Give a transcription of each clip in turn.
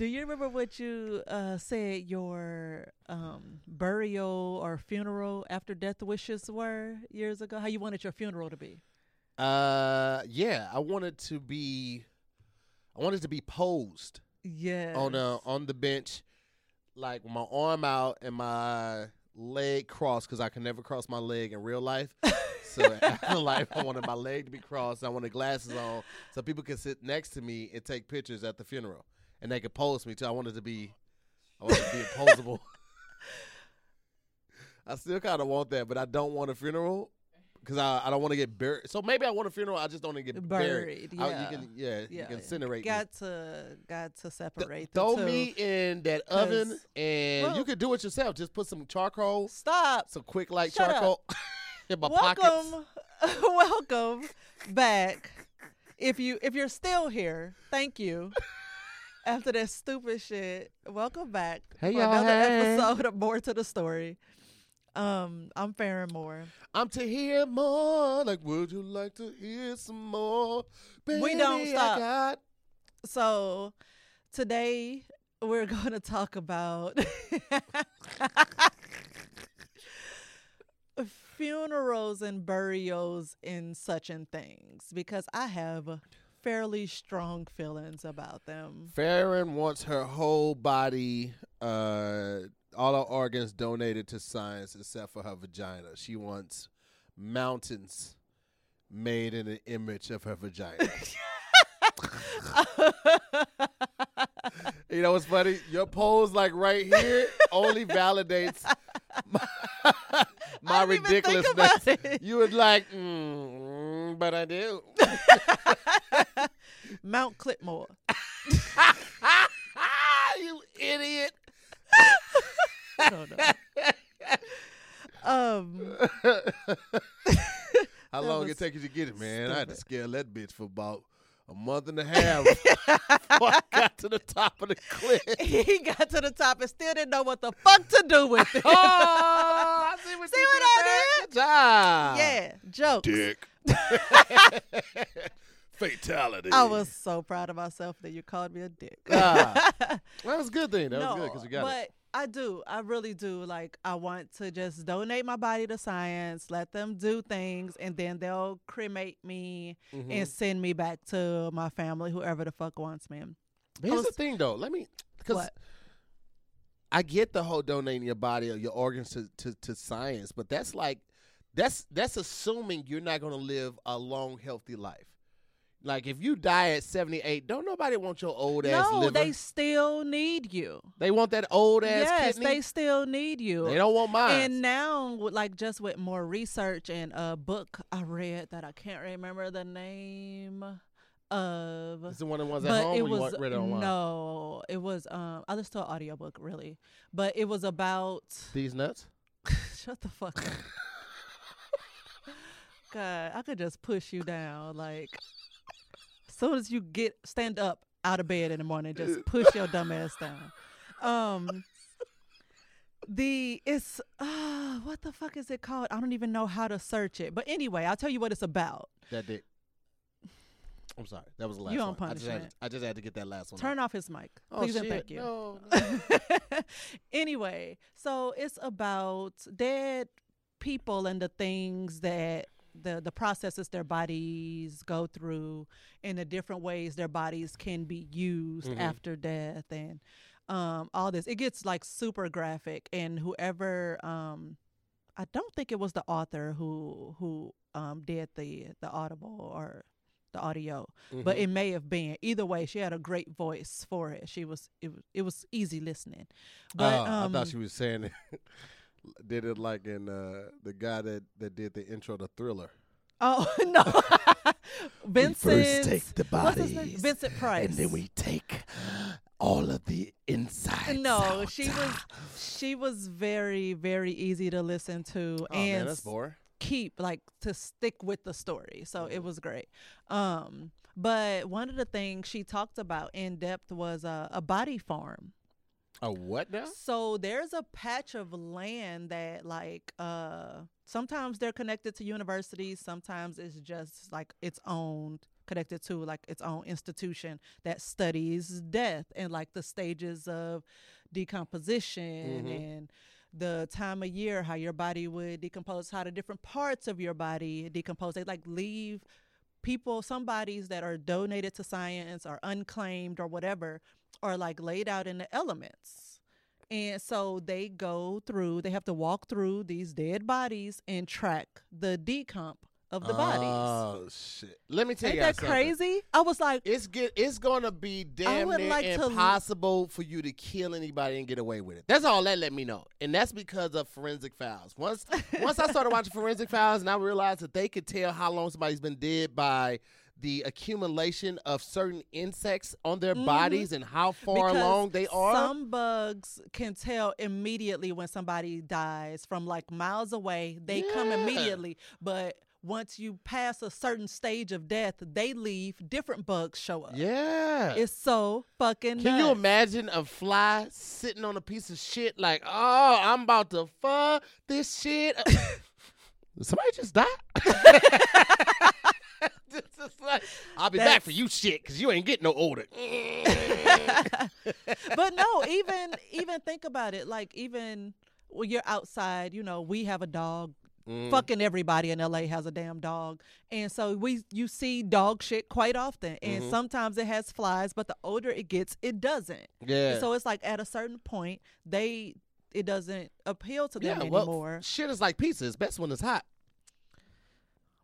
Do you remember what you uh, said your um, burial or funeral after death wishes were years ago? How you wanted your funeral to be? Uh, yeah, I wanted to be, I wanted to be posed Yeah. on uh on the bench, like with my arm out and my leg crossed because I can never cross my leg in real life. so in life, I wanted my leg to be crossed. I wanted glasses on so people could sit next to me and take pictures at the funeral, and they could pose me too. I wanted to be, I wanted to be posable. I still kind of want that, but I don't want a funeral because I, I don't want to get buried. So maybe I want a funeral. I just don't want to get buried. Buried, I- yeah. you can, yeah, Yeah, you can incinerate me. Got to got to Th- separate the throw me in that oven, and you well- could do it yourself. Just put some charcoal, Stop. some quick light Shut charcoal in my pockets. welcome, welcome back. If you if you're still here, thank you. After that stupid shit, welcome back Hey, for another hey. episode of Moore to the Story. Um, I'm Farron Moore. I'm to hear more. Like, would you like to hear some more? We don't stop. Got So today we're going to talk about funerals and burials and such and things because I have fairly strong feelings about them. Farron wants her whole body, uh, all her organs donated to science except for her vagina. She wants mountains made in an image of her vagina. You know what's funny? Your pose, like right here, only validates my, my I didn't even think ridiculousness. You would like, mm, but I do. Mount Clipmore. you idiot. I don't. Um, How long it take you to get it, man? I had to scale that bitch for about a month and a half before I got to the top of the cliff. he got to the top and still didn't know what the fuck to do with it. oh, what See you what I did there. Good job. yeah, jokes. Dick. Fatality. I was so proud of myself that you called me a dick. Ah, That was a good thing. That no, was good because you got it. but it. I do. I really do. Like, I want to just donate my body to science, let them do things, and then they'll cremate me Mhm. and send me back to my family, whoever the fuck wants me. But here's the thing, though. Let me, because What? I get the whole donating your body or your organs to, to, to science, but that's like, that's that's assuming you're not going to live a long, healthy life. Like if you die at 78, don't nobody want your old ass No, liver. they still need you. They want that old ass yes, kidney. they still need you. They don't want mine. And now, like just with more research and a book I read that I can't remember the name of, Is the one of the ones at home it or was read it online? no, it was um I listened to an audiobook really, but it was about These nuts? shut the fuck up. God, I could just push you down like as soon as you get stand up out of bed in the morning, just push your dumb ass down. Um the it's uh what the fuck is it called? I don't even know how to search it. But anyway, I'll tell you what it's about. That dick. I'm sorry. That was the last You on one. I just, had. I just had to get that last one. Turn out. off his mic. Oh, Please and shit. thank you. No, no. anyway, so it's about dead people and the things that the the processes their bodies go through and the different ways their bodies can be used Mhm. after death and um all this it gets like super graphic and whoever um I don't think it was the author who who um did the the audible or the audio but Mhm. it may have been either way she had a great voice for it she was it was it was easy listening but oh, um I thought she was saying it. did it like in uh, the guy that, that did the intro to Thriller. oh no vincent the what's his name? vincent price and then we take all of the insides. no she was she was very very easy to listen to Oh and man, that's boring. Keep like to stick with the story so Mm-hmm. it was great um but one of the things she talked about in depth was uh, a body farm A what now? So there's a patch of land that like uh sometimes they're connected to universities, sometimes it's just like it's owned connected to like its own institution that studies death and like the stages of decomposition Mhm. and the time of year how your body would decompose how the different parts of your body decompose. They like leave people some bodies that are donated to science or unclaimed or whatever are like laid out in the elements. And so they go through they have to walk through these dead bodies and track the decomp of the bodies Oh shit! Let me tell ain't you that something. crazy i was like It's get it's gonna be damn near like to- impossible for you to kill anybody and get away with it. That's all that let me know, and that's because of forensic files. Once once I started watching forensic files, and I realized that they could tell how long somebody's been dead by the accumulation of certain insects on their Mhm. bodies and how far because along they are. Some bugs can tell immediately when somebody dies from like miles away. They come immediately, but once you pass a certain stage of death, they leave. Different bugs show up. yeah. It's so fucking. Can you imagine a fly sitting on a piece of shit like, oh, I'm about to fuck this shit? Somebody just die? This is like, I'll be back for you shit because you ain't getting no older. but no, even even think about it. Like even when you're outside, you know, we have a dog. Mm. Fucking everybody in LA has a damn dog, and so we you see dog shit quite often, and Mhm. sometimes it has flies, but the older it gets, it doesn't. Yeah. So it's like at a certain point, they it doesn't appeal to them yeah, well, anymore. shit is like pizza. It's best when it's hot.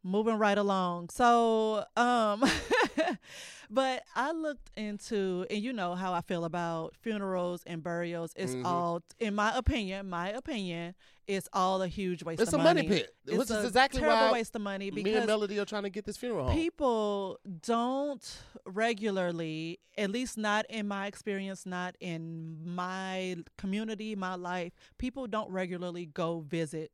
Moving right along. So, um, but I looked into, and you know how I feel about funerals and burials. It's Mhm. all, in my opinion, my opinion, it's all a huge waste of money. It's of a money. money pit. It's Which is exactly terrible why waste of money Me and because Melody are trying to get this funeral home. people don't regularly, at least not in my experience, not in my community, my life, people don't regularly go visit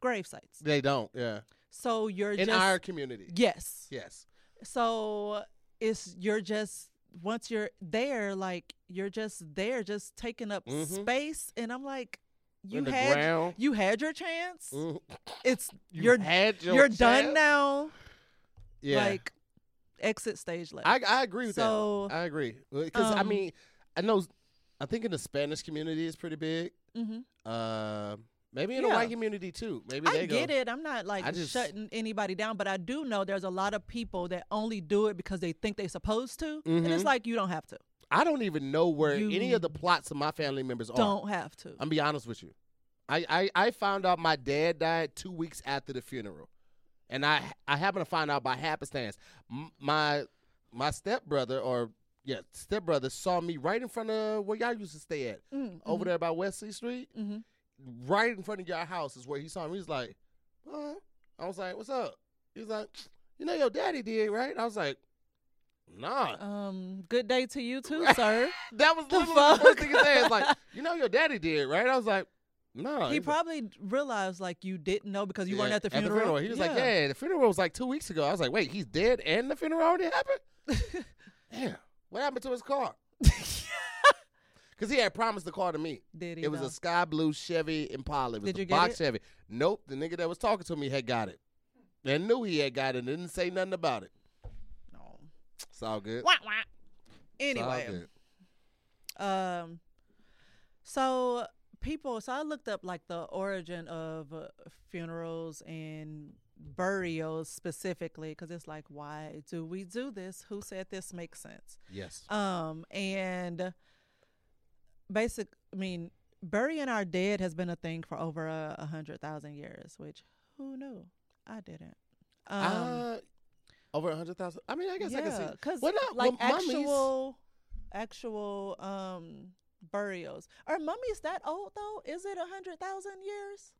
grave sites. they don't. Yeah. So you're In just our community. yes. Yes. So it's you're just once you're there, like you're just there, just taking up Mhm. space, and I'm like, you had ground. you had your chance. Mm. It's You you're had your you're done now. Yeah. Like exit stage left. I I agree with So, that. I agree because I um, mean I know I think in the Spanish community it's pretty big. hmm Uh, maybe in the Yeah. white community too. Maybe I get go. it. I'm not like just- shutting anybody down, but I do know there's a lot of people that only do it because they think they're supposed to, and it's Mhm. like you don't have to. I don't even know where any of the plots of my family members are. Don't have to. I'm be honest with you. I, I I found out my dad died two weeks after the funeral, and I I happened to find out by happenstance. M- my my stepbrother or yeah stepbrother saw me right in front of where y'all used to stay at Mm, over there by Wesley Street. hmm right in front of your house is where he saw me. He's like, huh? I was like, what's up? He's like, you know your daddy did, right? I was like, nah. Um, good day to you too, sir. that was the literally the first thing he said. It's like, you know your daddy did, right? I was like, no. he probably realized like you didn't know because you weren't at the funeral. He was like, yeah, the funeral was like two weeks ago. I was like, wait, he's dead and the funeral already happened? Damn. What happened to his car? Because he had promised the car to me. Did he? It was though? a sky blue Chevy Impala. It was Did a you get box it? Chevy. Nope, the nigga that was talking to me had got it. And knew he had got it and didn't say nothing about it. No. It's all good. Wah, wah. It's all Anyway, good. um, so people. So I looked up like the origin of uh, funerals and burials specifically because it's like, why do we do this? Who said this makes sense? Yes. Um, and basic, I mean, burying our dead has been a thing for over a, a hundred thousand years. Which who knew? I didn't. Um, uh, over a hundred thousand. I mean, I guess I can see. yeah, because Well, not- like well, mummies- actual, actual um burials are mummies that old though? Is it a hundred thousand years?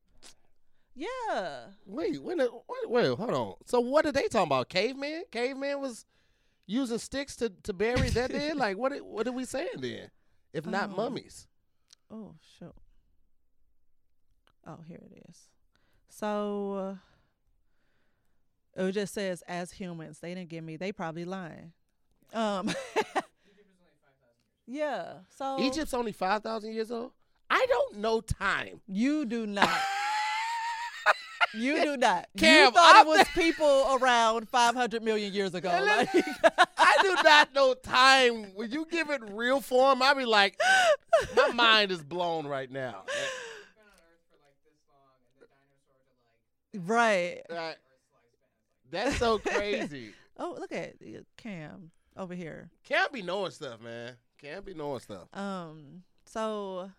Yeah, Wait, when? Wait, wait, hold on. So what are they talking about? Caveman? Caveman was using sticks to, to bury that dead. Like what? What are we saying then? If not Um, mummies. Oh shoot. Oh, here it is. So uh, it just says as humans. They didn't give me. They probably lying. Um. yeah. So Egypt's only five thousand years old. I don't know time. You do not. You do not. Cam, you thought I it was people around 500 million years ago. And Like, I do not know time. When you give it real form, I be like, my mind is blown right now. right. That- that's so crazy. Oh, look at Cam over here. Can't be knowing stuff, man. Can't be knowing stuff. Um, so,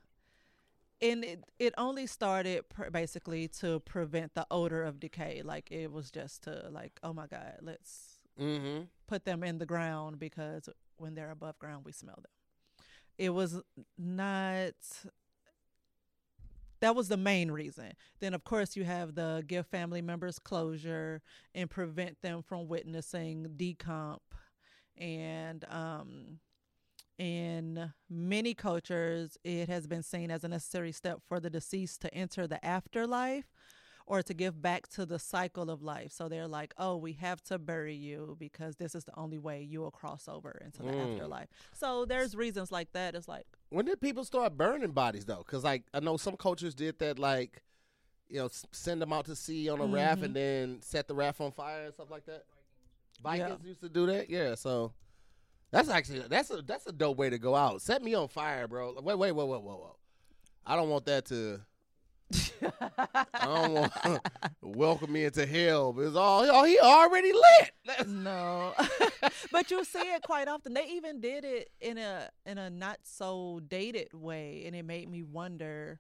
and it it only started pr- basically to prevent the odor of decay. Like it was just to like, oh my God, let's Mm-hmm. put them in the ground because when they're above ground, we smell them. It was not. That was the main reason. Then, of course, you have the give family members closure and prevent them from witnessing decomp. And um, in many cultures, it has been seen as a necessary step for the deceased to enter the afterlife or to give back to the cycle of life. So they're like, oh, we have to bury you because this is the only way you will cross over into the Mm. afterlife. So there's reasons like that. It's like, When did people start burning bodies though? Because like I know some cultures did that, like you know, send them out to sea on a raft Mhm. and then set the raft on fire and stuff like that. Yeah. Vikings used to do that, yeah. So that's actually that's a that's a dope way to go out. Set me on fire, bro. Wait, wait, wait, wait, whoa, whoa. I don't want that to. I don't want welcome me into hell. Because all oh, he already lit. no. but you see it quite often. They even did it in a in a not so dated way and it made me wonder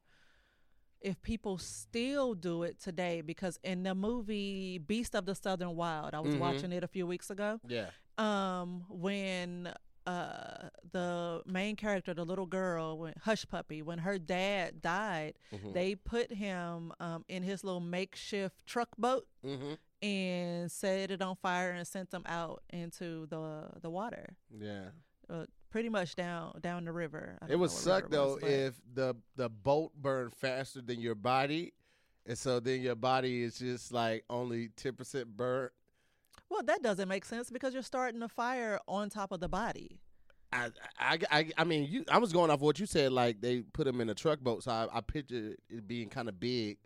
if people still do it today because in the movie Beast of the Southern Wild, I was Mhm. watching it a few weeks ago. yeah. Um when uh the main character the little girl when Hushpuppy when her dad died Mhm. they put him um in his little makeshift truck boat Mm-hmm. and set it on fire and sent them out into the the water Yeah. uh, pretty much down down the river It would suck though was, if the the boat burned faster than your body, and so then your body is just like only ten percent burnt. Well that doesn't make sense because you're starting a fire on top of the body I, I, I, I mean, you. I was going off what you said. Like they put them in a truck boat, so I, I pictured it being kind of big,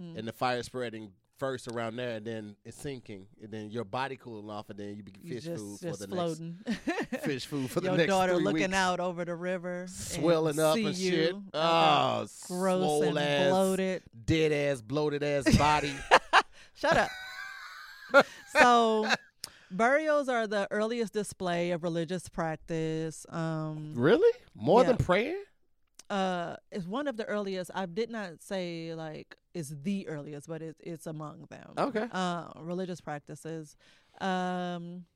Mm. and the fire spreading first around there, and then it's sinking, and then your body cooling off, and then you be You fish just, food just for the floating next fish food for the next. your daughter looking weeks. out over the river and swelling up and you. shit. Oh, gross and ass, bloated. dead ass, bloated ass body. Shut up. So, burials are the earliest display of religious practice. Um, really? More Yeah. than prayer? uh, it's one of the earliest. I did not say like it's the earliest, but it's it's among them. Okay. Uh, religious practices. Um,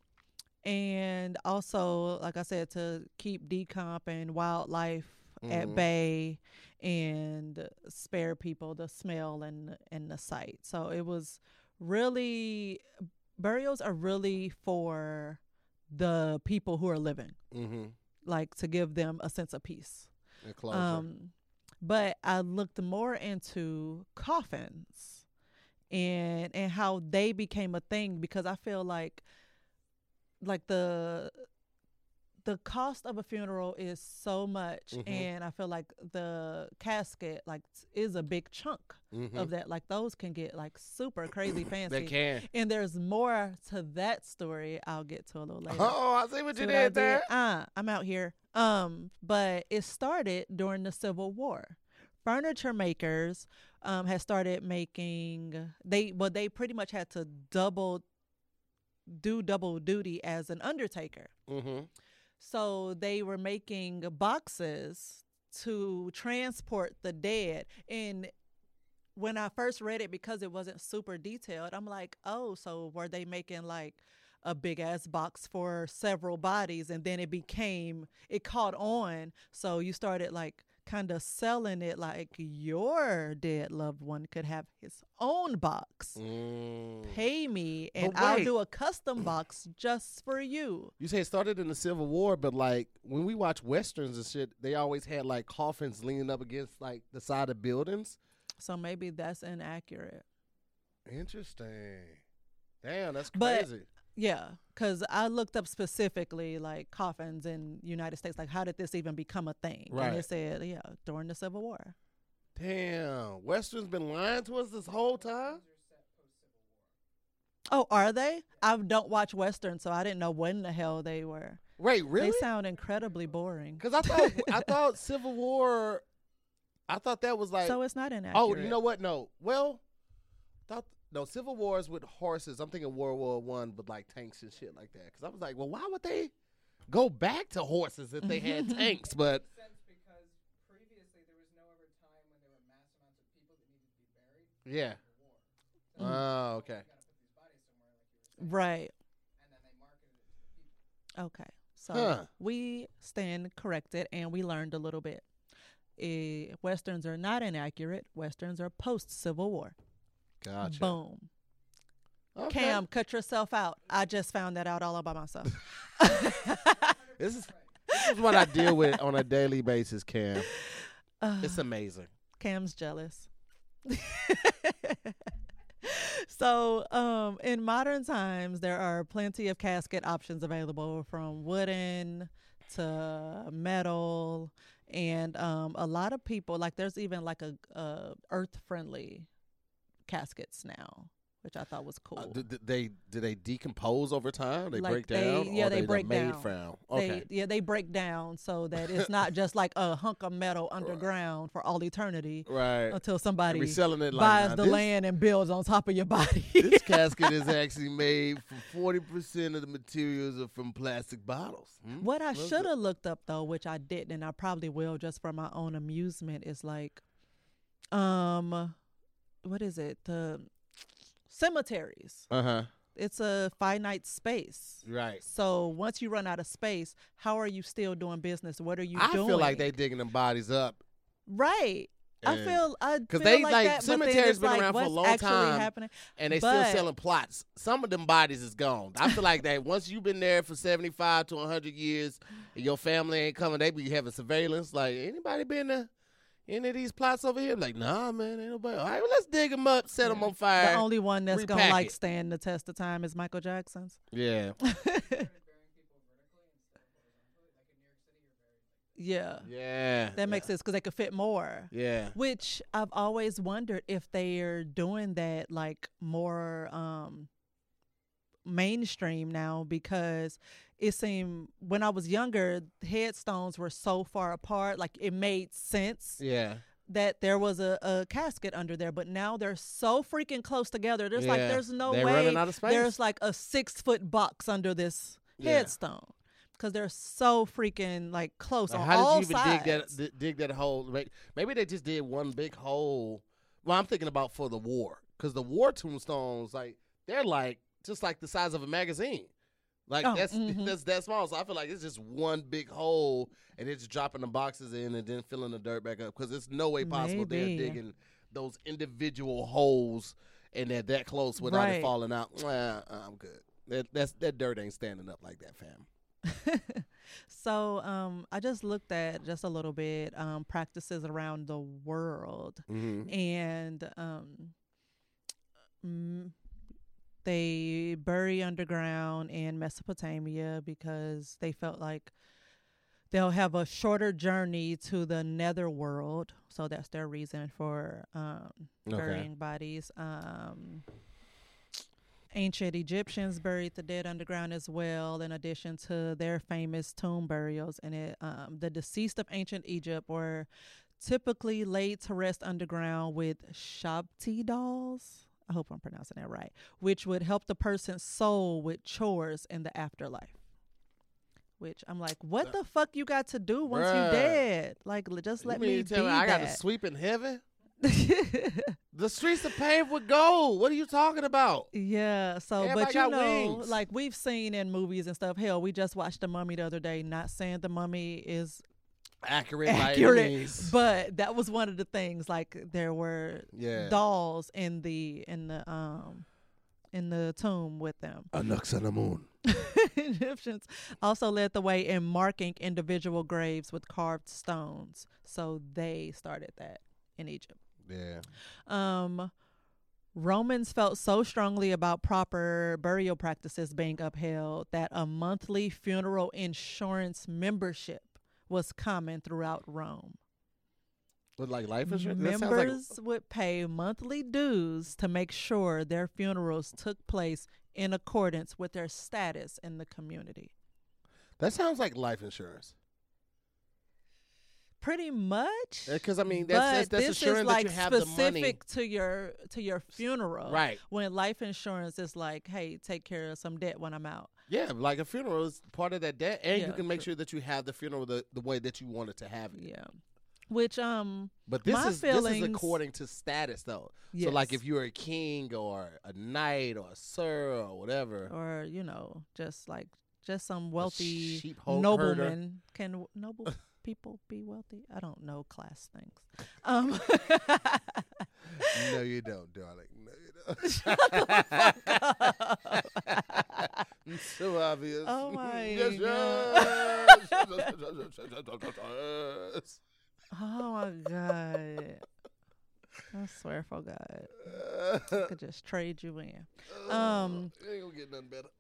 and also, like I said, to keep decomp and wildlife at Mhm. bay and spare people the smell and and the sight. So it was really burials are really for the people who are living, Mm-hmm. like to give them a sense of peace. Um, but I looked more into coffins and and how they became a thing because I feel like like the the cost of a funeral is so much Mhm. and I feel like the casket like is a big chunk Mhm. of that like those can get like super crazy fancy They can. and there's more to that story I'll get to a little later. Oh, I see what See you what did there. Uh, I'm out here. Um, but it started during the Civil War. Furniture makers um had started making they well they pretty much had to double do double duty as an undertaker. Mm-hmm. So they were making boxes to transport the dead. And when I first read it, because it wasn't super detailed, I'm like, oh, so were they making like a big ass box for several bodies? And then it became, it caught on. So you started like kind of selling it like your dead loved one could have his own box. Mm. Pay me, and I'll do a custom box just for you. You say it started in the Civil War, but like when we watch westerns and shit, they always had like coffins leaning up against like the side of buildings. So maybe that's inaccurate. Interesting. Damn, that's But- crazy. Yeah, because I looked up specifically like coffins in United States. Like, how did this even become a thing? And Right. it said, yeah, during the Civil War. Damn, westerns been lying to us this whole time. Oh, are they? I don't watch Western, so I didn't know when the hell they were. Wait, really? They sound incredibly boring. Because I thought I thought Civil War. I thought that was like. so it's not oh, inaccurate. oh, you know what? No. Well, thought no Civil Wars with horses. I'm thinking World War One with like tanks and shit like that. Because I was like, well, why would they go back to horses if they had tanks? But because previously there was no ever time when there were mass amounts of people that needed to be buried yeah. for war. Oh, okay. You got to put these bodies somewhere, like you were saying, Right. and then they marketed it to the people. Okay. So Huh. we stand corrected and we learned a little bit. Eh, Westerns are not inaccurate. Westerns are post Civil War. Gotcha. Boom. Okay. Cam, cut yourself out. I just found that out all by myself. This is this is what I deal with on a daily basis, Cam. Uh, It's amazing. Cam's jealous. so, um, in modern times, there are plenty of casket options available from wooden to metal, and um, a lot of people like. There's even like a, a earth friendly caskets now, which I thought was cool. Uh, did, did they do they decompose over time? They Like, break they- down. yeah, or they they, break made down. From? They, Okay. yeah, they break down so that it's not just like a hunk of metal underground for all eternity right. until somebody be selling it like buys the this, land and builds on top of your body. This casket is actually made from forty percent of the materials are from plastic bottles. Hmm? what I should have looked up though, which I didn't, and I probably will just for my own amusement, is like, um, what is it? The cemeteries. Uh-huh. It's a finite space. Right. So once you run out of space, how are you still doing business? What are you I doing? I feel like they digging them bodies up. right. I feel I 'Cause feel they, like, like, that, cemeteries been like, around for a long time. happening? and they But- still selling plots. Some of them bodies is gone. I feel like that once you've been there for seventy five to hundred years, and your family ain't coming, they be having surveillance. Like anybody been to any of these plots over here? Like nah, man, ain't nobody. All right, well, let's dig them up, set them on fire. The only one that's gonna like it. stand the test of time is Michael Jackson's. yeah, yeah, yeah. that makes sense because they could fit more. Yeah, Which I've always wondered if they're doing that like more um mainstream now because it seemed when I was younger, headstones were so far apart, like it made sense yeah. that there was a, a casket under there, but now they're so freaking close together. There's like there's no They way running out of space. there's like a six foot box under this Yeah. headstone because they're so freaking like close Like, on how all did you even sides. dig that? di- Dig that hole? Maybe they just did one big hole. Well, I'm thinking about for the war because the war tombstones, like they're like just like the size of a magazine. Like Oh, that's mhm. that's that small. So I feel like it's just one big hole, and it's dropping the boxes in and then filling the dirt back up because there's no way possible Maybe. they're digging those individual holes and they're that close without Right. it falling out. Nah, I'm good. That that's that dirt ain't standing up like that, fam. so um, I just looked at just a little bit um, practices around the world, Mm-hmm. and um, mm, they bury underground in Mesopotamia because they felt like they'll have a shorter journey to the netherworld. So that's their reason for um, Okay. burying bodies. Um, ancient Egyptians buried the dead underground as well, in addition to their famous tomb burials. And it, um, the deceased of ancient Egypt were typically laid to rest underground with shabti dolls. I hope I'm pronouncing that right, which would help the person's soul with chores in the afterlife. Which I'm like, what the fuck you got to do once Bruh. you dead? Like, just You let mean me to tell me I got to sweep in heaven? The streets are paved with gold. What are you talking about? Yeah. So, Everybody but you know, wings. like we've seen in movies and stuff. Hell, we just watched The Mummy the other day. Not saying The Mummy is Accurate, by any accurate, means. but that was one of the things. Like there were Yeah. dolls in the in the um in the tomb with them. A Nux the moon. Egyptians also led the way in marking individual graves with carved stones. So they started that in Egypt. Yeah. Um, Romans felt so strongly about proper burial practices being upheld that a monthly funeral insurance membership was common throughout Rome. With like life insurance, sounds like Members would pay monthly dues to make sure their funerals took place in accordance with their status in the community. that sounds like life insurance. Pretty much. Because I mean, that's that's, that's this assuring is like that you have the money. specific to your to your funeral. Right. When life insurance is like, hey, take care of some debt when I'm out. Yeah, like a funeral is part of that debt, and you can make true. sure that you have the funeral the, the way that you want it to have it. Yeah. Which um But this is this is according to status though. So like if you're a king or a knight or a sir or whatever, or you know just like just some wealthy ho- herder. nobleman can noble people be wealthy i don't know class things um no, you don't, darling. No, you don't. It's so obvious. Oh my yes, God. yes. yes. oh my god i swear for god i could just trade you in Um, you ain't gonna get nothing better.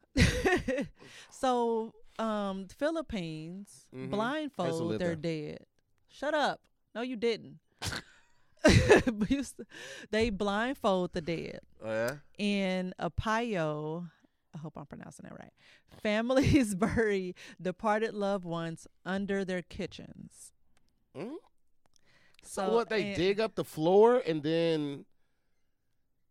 so um philippines Mhm. blindfold there. dead shut up no you didn't But you s- they blindfold the dead Oh yeah. in Apayao, I hope I'm pronouncing that right. Families bury departed loved ones under their kitchens. Mhm. So, what they and- dig up the floor and then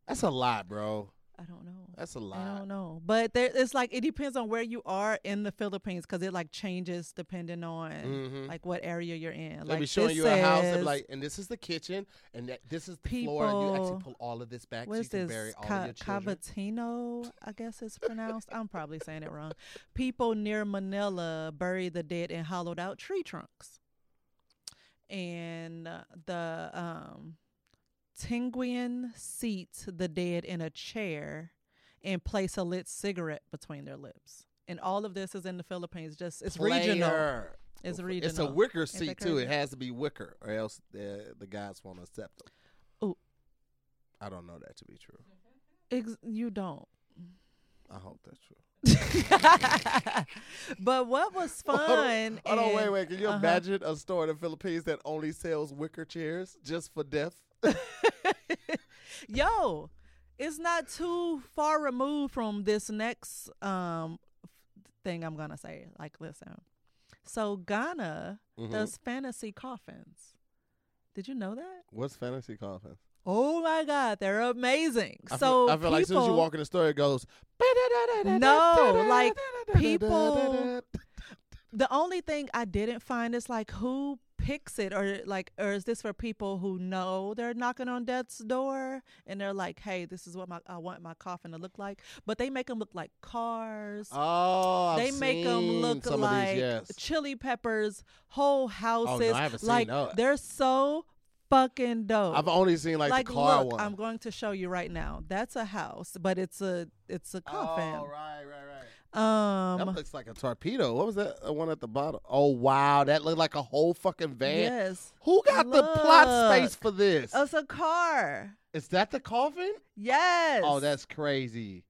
that's a lot, bro. I don't know. That's a lot. I don't know, but there, it's like it depends on where you are in the Philippines because it like changes depending on Mhm. like what area you're in. They'll like be showing you a house and like, and this is the kitchen, and that, this is the floor, and you actually People- pull all of this back so you can this? bury all Ca- of your children. Caviteño, I guess it's pronounced. I'm probably saying it wrong. People near Manila bury the dead in hollowed out tree trunks. And uh, the um, Tinguian seat the dead in a chair and place a lit cigarette between their lips. And all of this is in the Philippines. Just it's regional. Player. It's It's a wicker seat too. It has to be wicker, or else the the guys won't accept them. Ooh. I don't know that to be true. Ex- you don't. I hope that's true. but what was fun? Hold on, hold on, wait, and- wait. Can you uh-huh. imagine a store in the Philippines that only sells wicker chairs just for death? Yo, it's not too far removed from this next um thing I'm gonna say. Like, listen. So Ghana Mhm. does fantasy coffins. Did you know that? What's fantasy coffin? Oh my God, they're amazing. I so feel, I feel like as soon as you walk in the store, it goes. No, like, people- the only thing I didn't find is like who picks it or like or is this for people who know they're knocking on death's door and they're like, hey, this is what my I want my coffin to look like, but they make them look like cars. Oh, I've they make them look like these, yes. chili peppers, whole oh, houses. I haven't seen like they're so fucking dope. I've only seen like, like the car look, one. I'm going to show you right now. That's a house, but it's a it's a coffin. Oh, right, right, right. Um that looks like a torpedo. What was that uh, one at the bottom? Oh wow, that looked like a whole fucking van. yes. Who got the plot space for this? It's a car. Is that the coffin? Yes. Oh, that's crazy.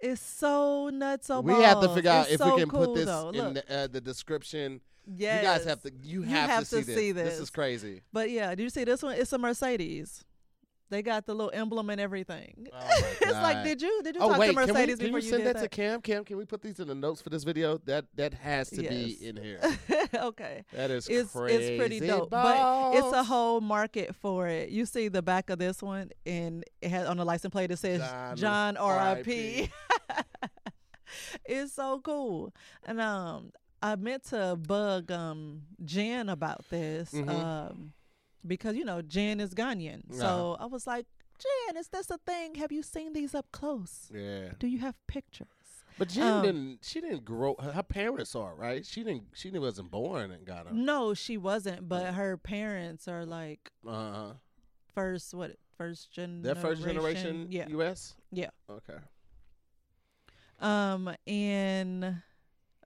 it's so nuts. So we have to figure out It's if so we can cool, put this though. in the, uh, the description. yes. You guys have to. You You have, have to, see, to this. see This this. is crazy. But yeah, do you see this one? It's a Mercedes. They got the little emblem and everything. Oh it's like, did you did you Oh talk wait, to can we, Mercedes can before you you send did that, to Cam? Cam, can we put these in the notes for this video? That that has to Yes. be in here. okay. That is It's crazy. it's pretty dope, but it's a whole market for it. You see the back of this one, and it has on the license plate it says John John R.I.P. It's so cool, and um, I meant to bug um Jen about this Mhm. um because you know Jen is Ghanaian, so I was like, Jen, is this a thing? Have you seen these up close? Yeah, Do you have pictures? but Jen Um, didn't. She didn't grow. Her, her parents are right. She didn't. She wasn't born in Ghana. No, she wasn't, but her parents are like Uh huh. first what first generation. That first generation Yeah. U.S. Yeah. Okay. Um, in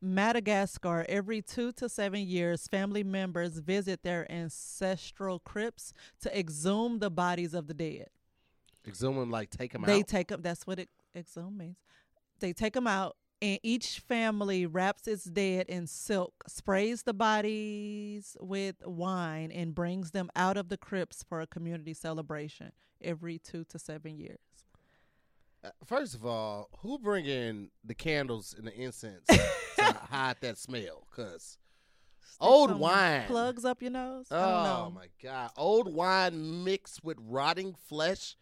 Madagascar, every two to seven years, family members visit their ancestral crypts to exhume the bodies of the dead. Exhume them, like take them they out. take them. That's what it, exhume means. They take them out And each family wraps its dead in silk, sprays the bodies with wine, and brings them out of the crypts for a community celebration every two to seven years. First of all, who bring in the candles and the incense to hide that smell? Cause Stick Old wine. plugs up your nose. Oh my god, old wine mixed with rotting flesh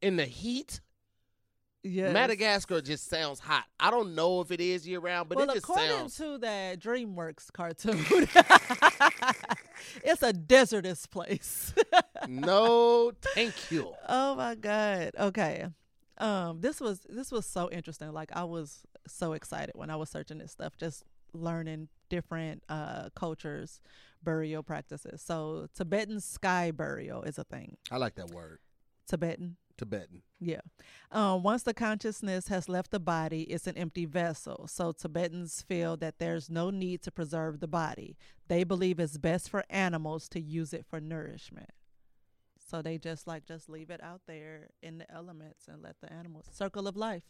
in the heat. Yes. Madagascar just sounds hot. I don't know if it is year round, but well, it just according sounds. to that DreamWorks cartoon, it's a desertous place. no, thank you. oh my god. Okay. Um this was this was so interesting. Like I was so excited when I was searching this stuff just learning different uh cultures burial practices. So Tibetan sky burial is a thing. I like that word, Tibetan Tibetan. Yeah. Um, once the consciousness has left the body, it's an empty vessel. So Tibetans feel that there's no need to preserve the body. They believe it's best for animals to use it for nourishment. So they just like just leave it out there in the elements and let the animals circle of life.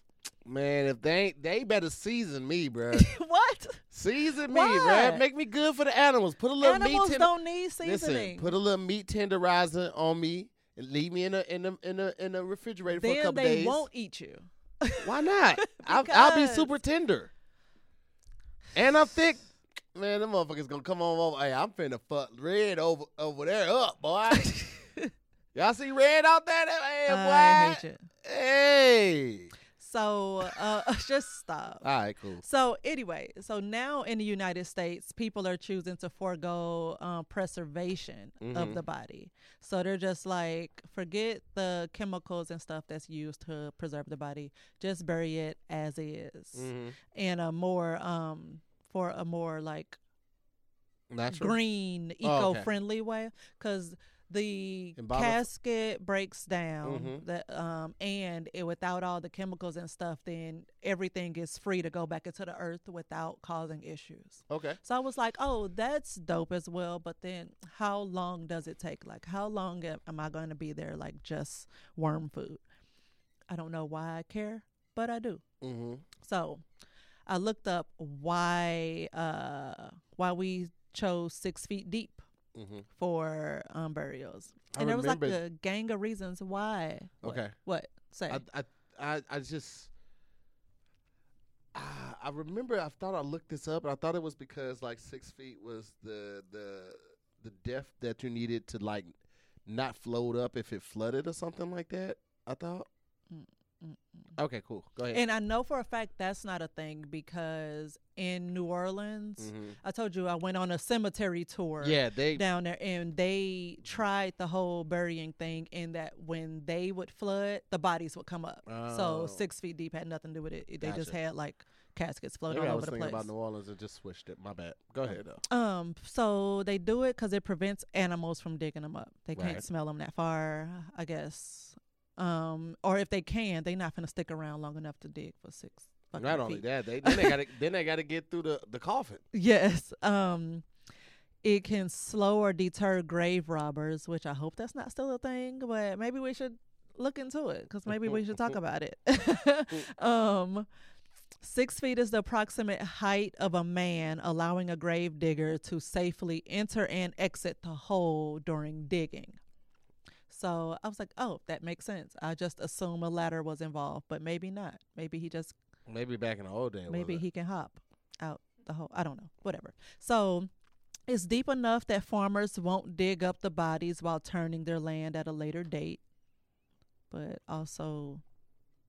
Man, if they ain't, they better season me, bro. what? season me, Why? bruh. Make me good for the animals. Put a little Animals meat. don't need seasoning. Listen, put a little meat tenderizer on me and leave me in a in a in a in a refrigerator for a then couple they days. won't eat you. Why not? I'll, I'll be super tender. And I'm thick. Man, them motherfuckers gonna come on over. Hey, I'm finna fuck red over over there up, boy. Y'all see red out there? Hey, boy. I hate you. Hey. So uh, just stop. All right, cool. So anyway, so now in the United States, people are choosing to forego um, preservation of Mhm. the body. So they're just like, forget the chemicals and stuff that's used to preserve the body. Just bury it as is, Mm-hmm. in a more um for a more like Natural. green, Oh, okay. eco-friendly way, because the Baba- casket breaks down Mhm. that um and it, without all the chemicals and stuff then everything is free to go back into the earth without causing issues Okay. so i was like oh that's dope as well but then how long does it take like how long am, am i going to be there like just worm food i don't know why i care but i do Mm-hmm. so I looked up why uh why we chose six feet deep Mm-hmm. for um burials. I And there was like a gang of reasons why. Okay. What? Say. I, I, I, I just, ah, I remember. I thought I looked this up, and I thought it was because like six feet was the the the depth that you needed to like not float up if it flooded or something like that. I thought. Mm-mm. Okay, cool. Go ahead. And I know for a fact that's not a thing because in New Orleans, Mhm. I told you I went on a cemetery tour. Yeah, they. down there and they tried the whole burying thing in that when they would flood the bodies would come up Oh. so six feet deep had nothing to do with it they just had like caskets floating Maybe all over the thinking place about New Orleans and just switched it. My bad. Go ahead though. um so they do it because it prevents animals from digging them up they can't Right. smell them that far i guess um or if they can they're not gonna stick around long enough to dig for six fucking Not only feet. that, they then they got to then they got to get through the the coffin. Yes. Um it can slow or deter grave robbers, which I hope that's not still a thing, but maybe we should look into it cuz maybe we should talk about it. um 6 feet is the approximate height of a man, allowing a grave digger to safely enter and exit the hole during digging. So I was like, oh, that makes sense. I just assume a ladder was involved, but maybe not. Maybe he just Maybe back in the old days. maybe he can hop out the hole. I don't know. Whatever. So it's deep enough that farmers won't dig up the bodies while turning their land at a later date. But also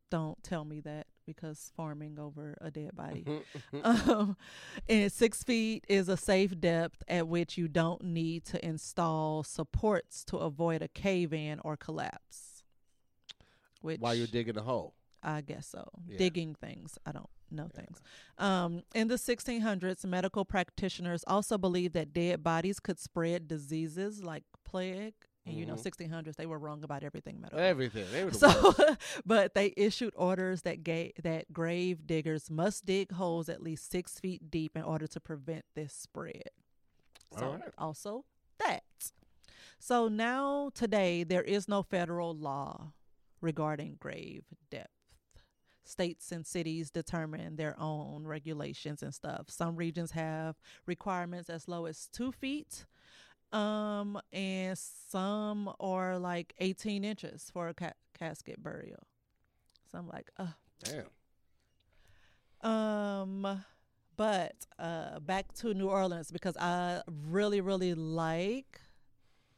don't tell me that because farming over a dead body. um, and six feet is a safe depth at which you don't need to install supports to avoid a cave in or collapse. Which While you're digging a hole. I guess so. Yeah. Digging things. I don't know Yeah. things. Um, in the 1600s, medical practitioners also believed that dead bodies could spread diseases like plague. And you know, Mhm. 1600s, they were wrong about everything medical. Everything. They were the So, but they issued orders that ga- that grave diggers must dig holes at least six feet deep in order to prevent this spread. So, Alright. also that. So now today there is no federal law regarding grave depth. states and cities determine their own regulations and stuff. Some regions have requirements as low as two feet, um, and some are like 18 inches for a ca- casket burial. So I'm like, uh, Damn. um, but uh, back to New Orleans because I really, really like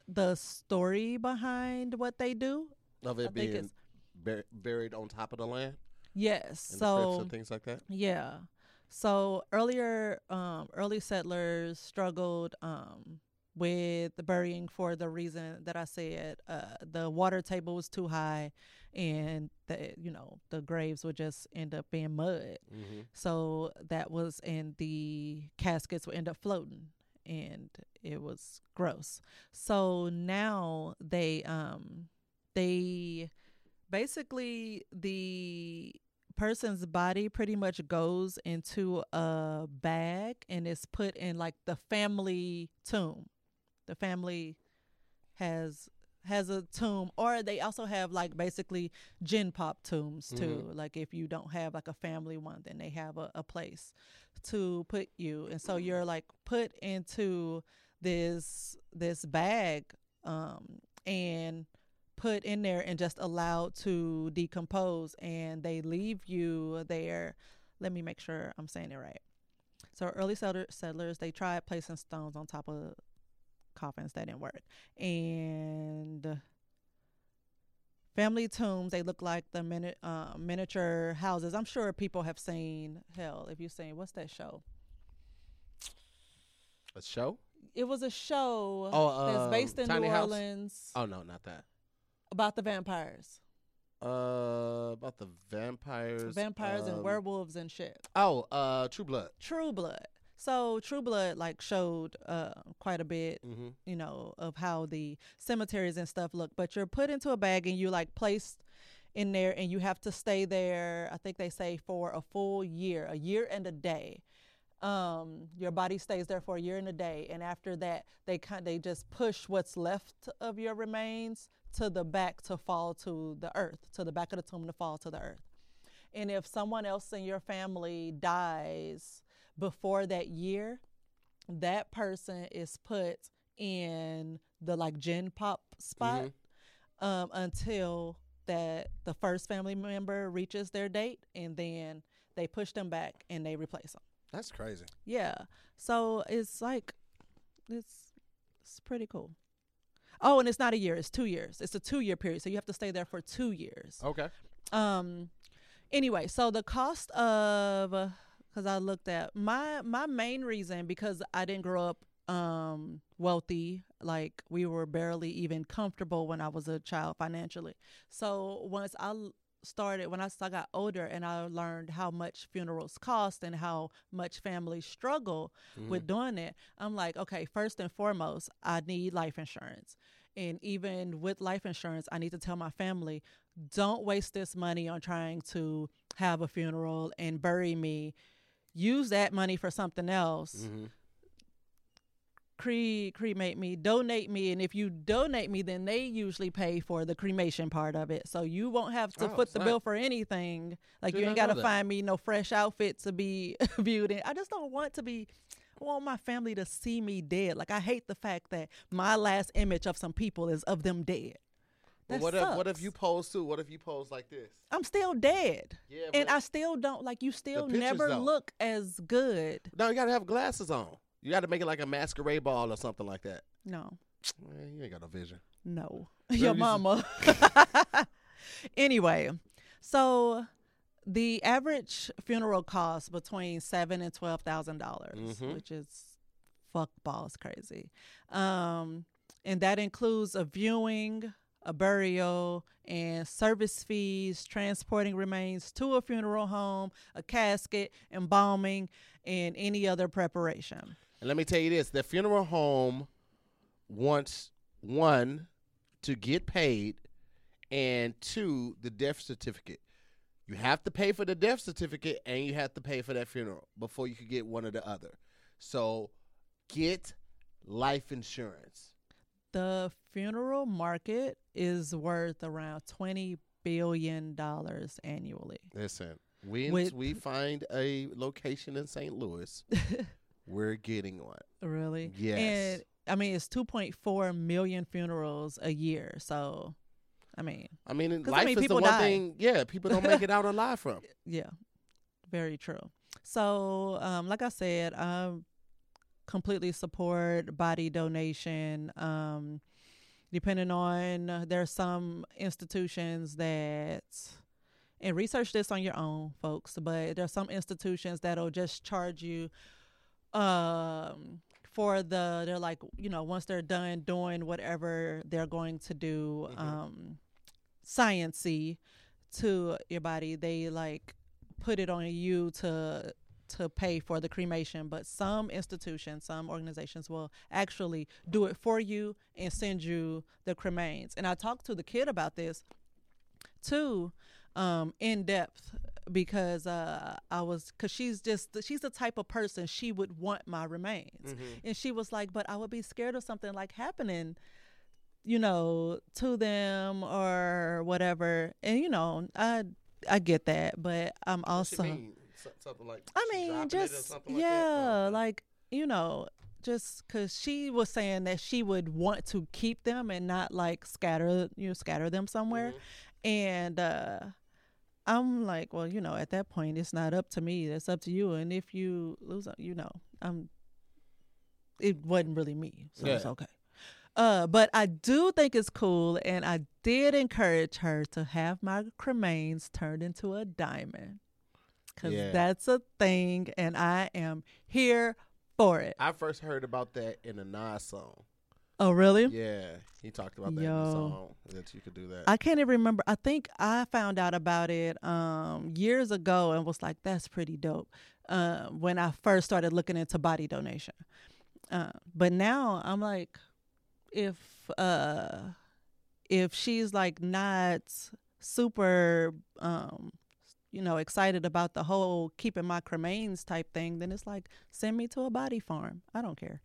the story behind what they do. Of it being bur- buried on top of the land yes. and the crypts So and things like that. yeah. So earlier, um, early settlers struggled um, with the burying for the reason that I said. Uh, the water table was too high, and the you know the graves would just end up being mud. Mm-hmm. So that was, and the caskets would end up floating, and it was gross. So now they, um, they basically the person's body pretty much goes into a bag and is put in like the family tomb. The family has has a tomb or they also have like basically gen pop tombs too. Like if you don't have like a family one then they have a, a place to put you. And so you're like put into this this bag um and put in there and just allowed to decompose and they leave you there. Let me make sure i'm saying it right. So early settler, settlers they tried placing stones on top of coffins that didn't work and family tombs they look like the mini- uh, miniature houses i'm sure people have seen hell if you've seen what's that show A show? it was a show Oh, that's um, based in Tiny new House? orleans Oh no, not that. about the vampires Uh, about the vampires. vampires and um, werewolves and shit Oh, uh, True Blood. True Blood. So True Blood like showed uh quite a bit, Mm-hmm. you know, of how the cemeteries and stuff look. But you're put into a bag and you like placed in there and you have to stay there, I think they say for a full year, a year and a day. Um, your body stays there for a year and a day, and after that, they kind they just push what's left of your remains to the back to fall to the earth, to the back of the tomb to fall to the earth. And if someone else in your family dies before that year, that person is put in the like gen pop spot um, until that the first family member reaches their date, and then they push them back and they replace them. That's crazy. Yeah, so it's like it's it's pretty cool. Oh, and it's not a year; it's two years. It's a two-year period, so you have to stay there for two years. Okay. Um. Anyway, so the cost of because I looked at my my main reason because I didn't grow up um wealthy like we were barely even comfortable when I was a child financially. So once I started when I got older and I learned how much funerals cost and how much families struggle with doing it, I'm like, okay, first and foremost, I need life insurance. And even with life insurance, I need to tell my family, don't waste this money on trying to have a funeral and bury me. Use that money for something else. Mm-hmm. Cre- cremate me, donate me, and if you donate me, then they usually pay for the cremation part of it. So you won't have to Oh, foot the snap. bill for anything. Like you ain't got to find me no fresh outfit to be viewed in. I just don't want to be. I want my family to see me dead. Like I hate the fact that my last image of some people is of them dead. That what if what if you pose too? What if you pose like this? I'm still dead. Yeah, and I still don't like you. Still never don't. look as good. No, you gotta have glasses on. You gotta make it like a masquerade ball or something like that. No, Man, you ain't got no vision. no, your mama. anyway, so the average funeral costs between seven and twelve thousand dollars, Mhm. which is fuck balls crazy. Um, and that includes a viewing, a burial, and service fees, transporting remains to a funeral home, a casket, embalming, and any other preparation. And let me tell you this: the funeral home wants one to get paid, and two, the death certificate. You have to pay for the death certificate, and you have to pay for that funeral before you could get one or the other. So, get life insurance. The funeral market is worth around twenty billion dollars annually. Listen, we With- we find a location in St. Louis, we're getting one. Really? Yes. And I mean, it's 2.4 million funerals a year. So, I mean, I mean, 'Cause, I life mean, is the one die. thing. Yeah, people don't make it out alive from. yeah, very true. So, um, like I said, I completely support body donation. Um, depending on uh, there are some institutions that and research this on your own folks but there are some institutions that'll just charge you um for the they're like you know once they're done doing whatever they're going to do Mhm. um sciency to your body they like put it on you to to pay for the cremation but some institutions some organizations will actually do it for you and send you the cremains. And i talked to the kid about this too um in depth because uh i was because she's just she's the type of person she would want my remains. And she was like but i would be scared of something like happening you know to them or whatever. And you know i i get that but i'm also Something like I mean, dropping it or just something like yeah, that? Like you know, just because she was saying that she would want to keep them and not like scatter, you know, scatter them somewhere, Mhm. and uh I'm like, well, you know, at that point, it's not up to me. It's up to you. And if you lose, you know, I'm. It wasn't really me, so it's okay. Uh, but I do think it's cool, and I did encourage her to have my cremains turned into a diamond, because Yeah. that's a thing, and I am here for it. I first heard about that in a Nas song. Oh, really? Yeah, he talked about that in Yo. the song that you could do that. I can't even remember. I think I found out about it um, years ago and was like, "That's pretty dope." Uh, when I first started looking into body donation, uh, but now I'm like, if uh, if she's like not super, um, you know, excited about the whole keeping my cremains type thing, then it's like, send me to a body farm. I don't care.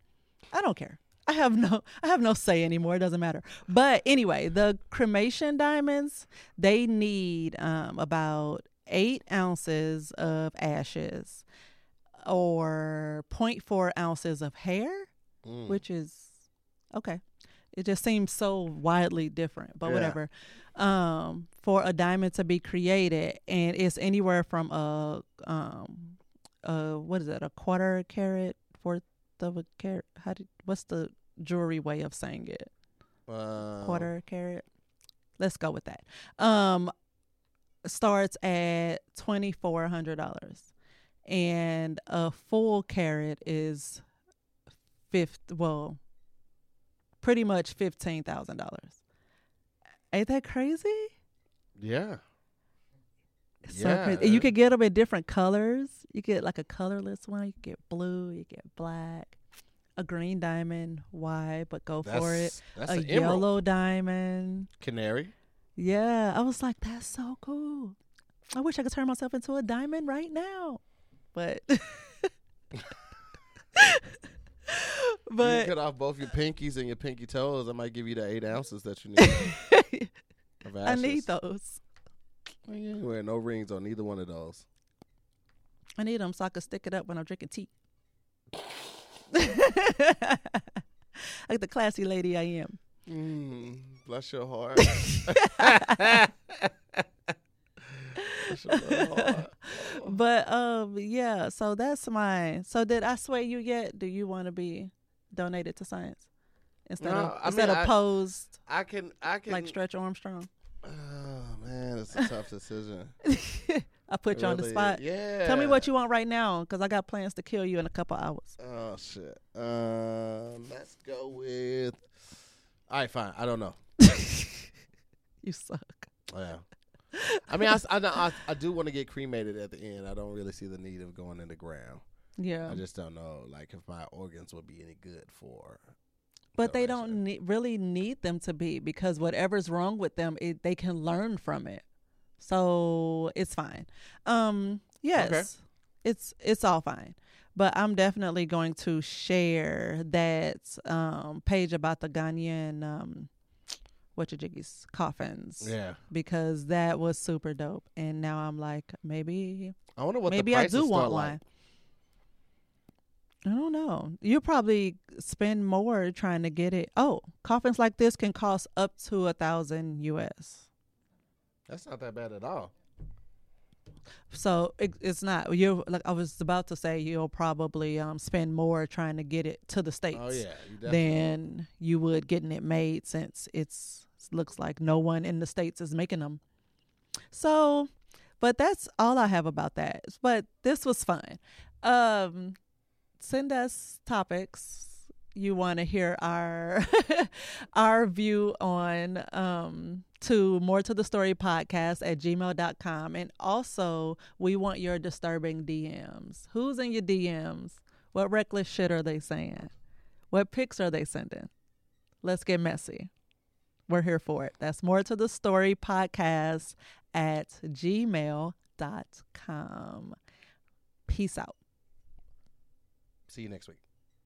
I don't care. I have no I have no say anymore. It doesn't matter. But anyway, the cremation diamonds, they need um, about eight ounces of ashes or 0.4 ounces of hair, Mm. which is okay. It just seems so widely different, but Yeah. whatever. Um, for a diamond to be created, and it's anywhere from a um, uh, what is it? A quarter carat, fourth of a carat. How did? What's the jewelry way of saying it? Um, quarter carat. Let's go with that. Um, starts at twenty four hundred dollars, and a full carat is fifth. Well, pretty much fifteen thousand dollars. Ain't that crazy? Yeah. It's so Yeah, crazy. And you could get them in different colors. You get like a colorless one. You get blue. You get black. A green diamond. Why? But go That's, for it. That's a an emerald. yellow diamond. canary. Yeah, I was like, that's so cool. I wish I could turn myself into a diamond right now, but you but cut off both your pinkies and your pinky toes. I might give you the eight ounces that you need. I need those. Well, you ain't wearing no rings on either one of those. I need them so I can stick it up when I'm drinking tea. like the classy lady I am. Mm, bless your heart. bless your heart. But um, yeah. So that's mine. So did I sway you yet? Do you want to be donated to science instead No, of I instead mean, of I- posed I can. I can. like Stretch Armstrong? Oh man, it's a tough decision. I put It you on the spot. is. Yeah. Tell me what you want right now, because I got plans to kill you in a couple hours. Oh shit. Um, let's go with. All right, fine. I don't know. You suck. Oh, yeah. I mean, I, I, I, I do want to get cremated at the end. I don't really see the need of going in the ground. Yeah, I just don't know, like, if my organs would be any good for. but they don't need, really need them to be because whatever's wrong with them, it, they can learn from it. So it's fine. Um, yes, it's it's all fine. But I'm definitely going to share that um, page about the Ghanaian um, what your jiggies coffins Yeah. because that was super dope. And now I'm like, maybe I wonder what maybe the I prices do want one like. I don't know. You probably spend more trying to get it. Oh, coffins like this can cost up to a thousand US. That's not that bad at all. So it, it's not. You're like I was about to say you'll probably um spend more trying to get it to the states Oh yeah, you than you would getting it made since it's looks like no one in the states is making them. So, but that's all I have about that. But this was fun. Um send us topics you want to hear our our view on um to Moore to the Story podcast at gmail.com and also we want your disturbing dms who's in your dms what reckless shit are they saying? What pics are they sending? Let's get messy. We're here for it. That's Moore to the Story podcast at gmail.com peace out See you next week.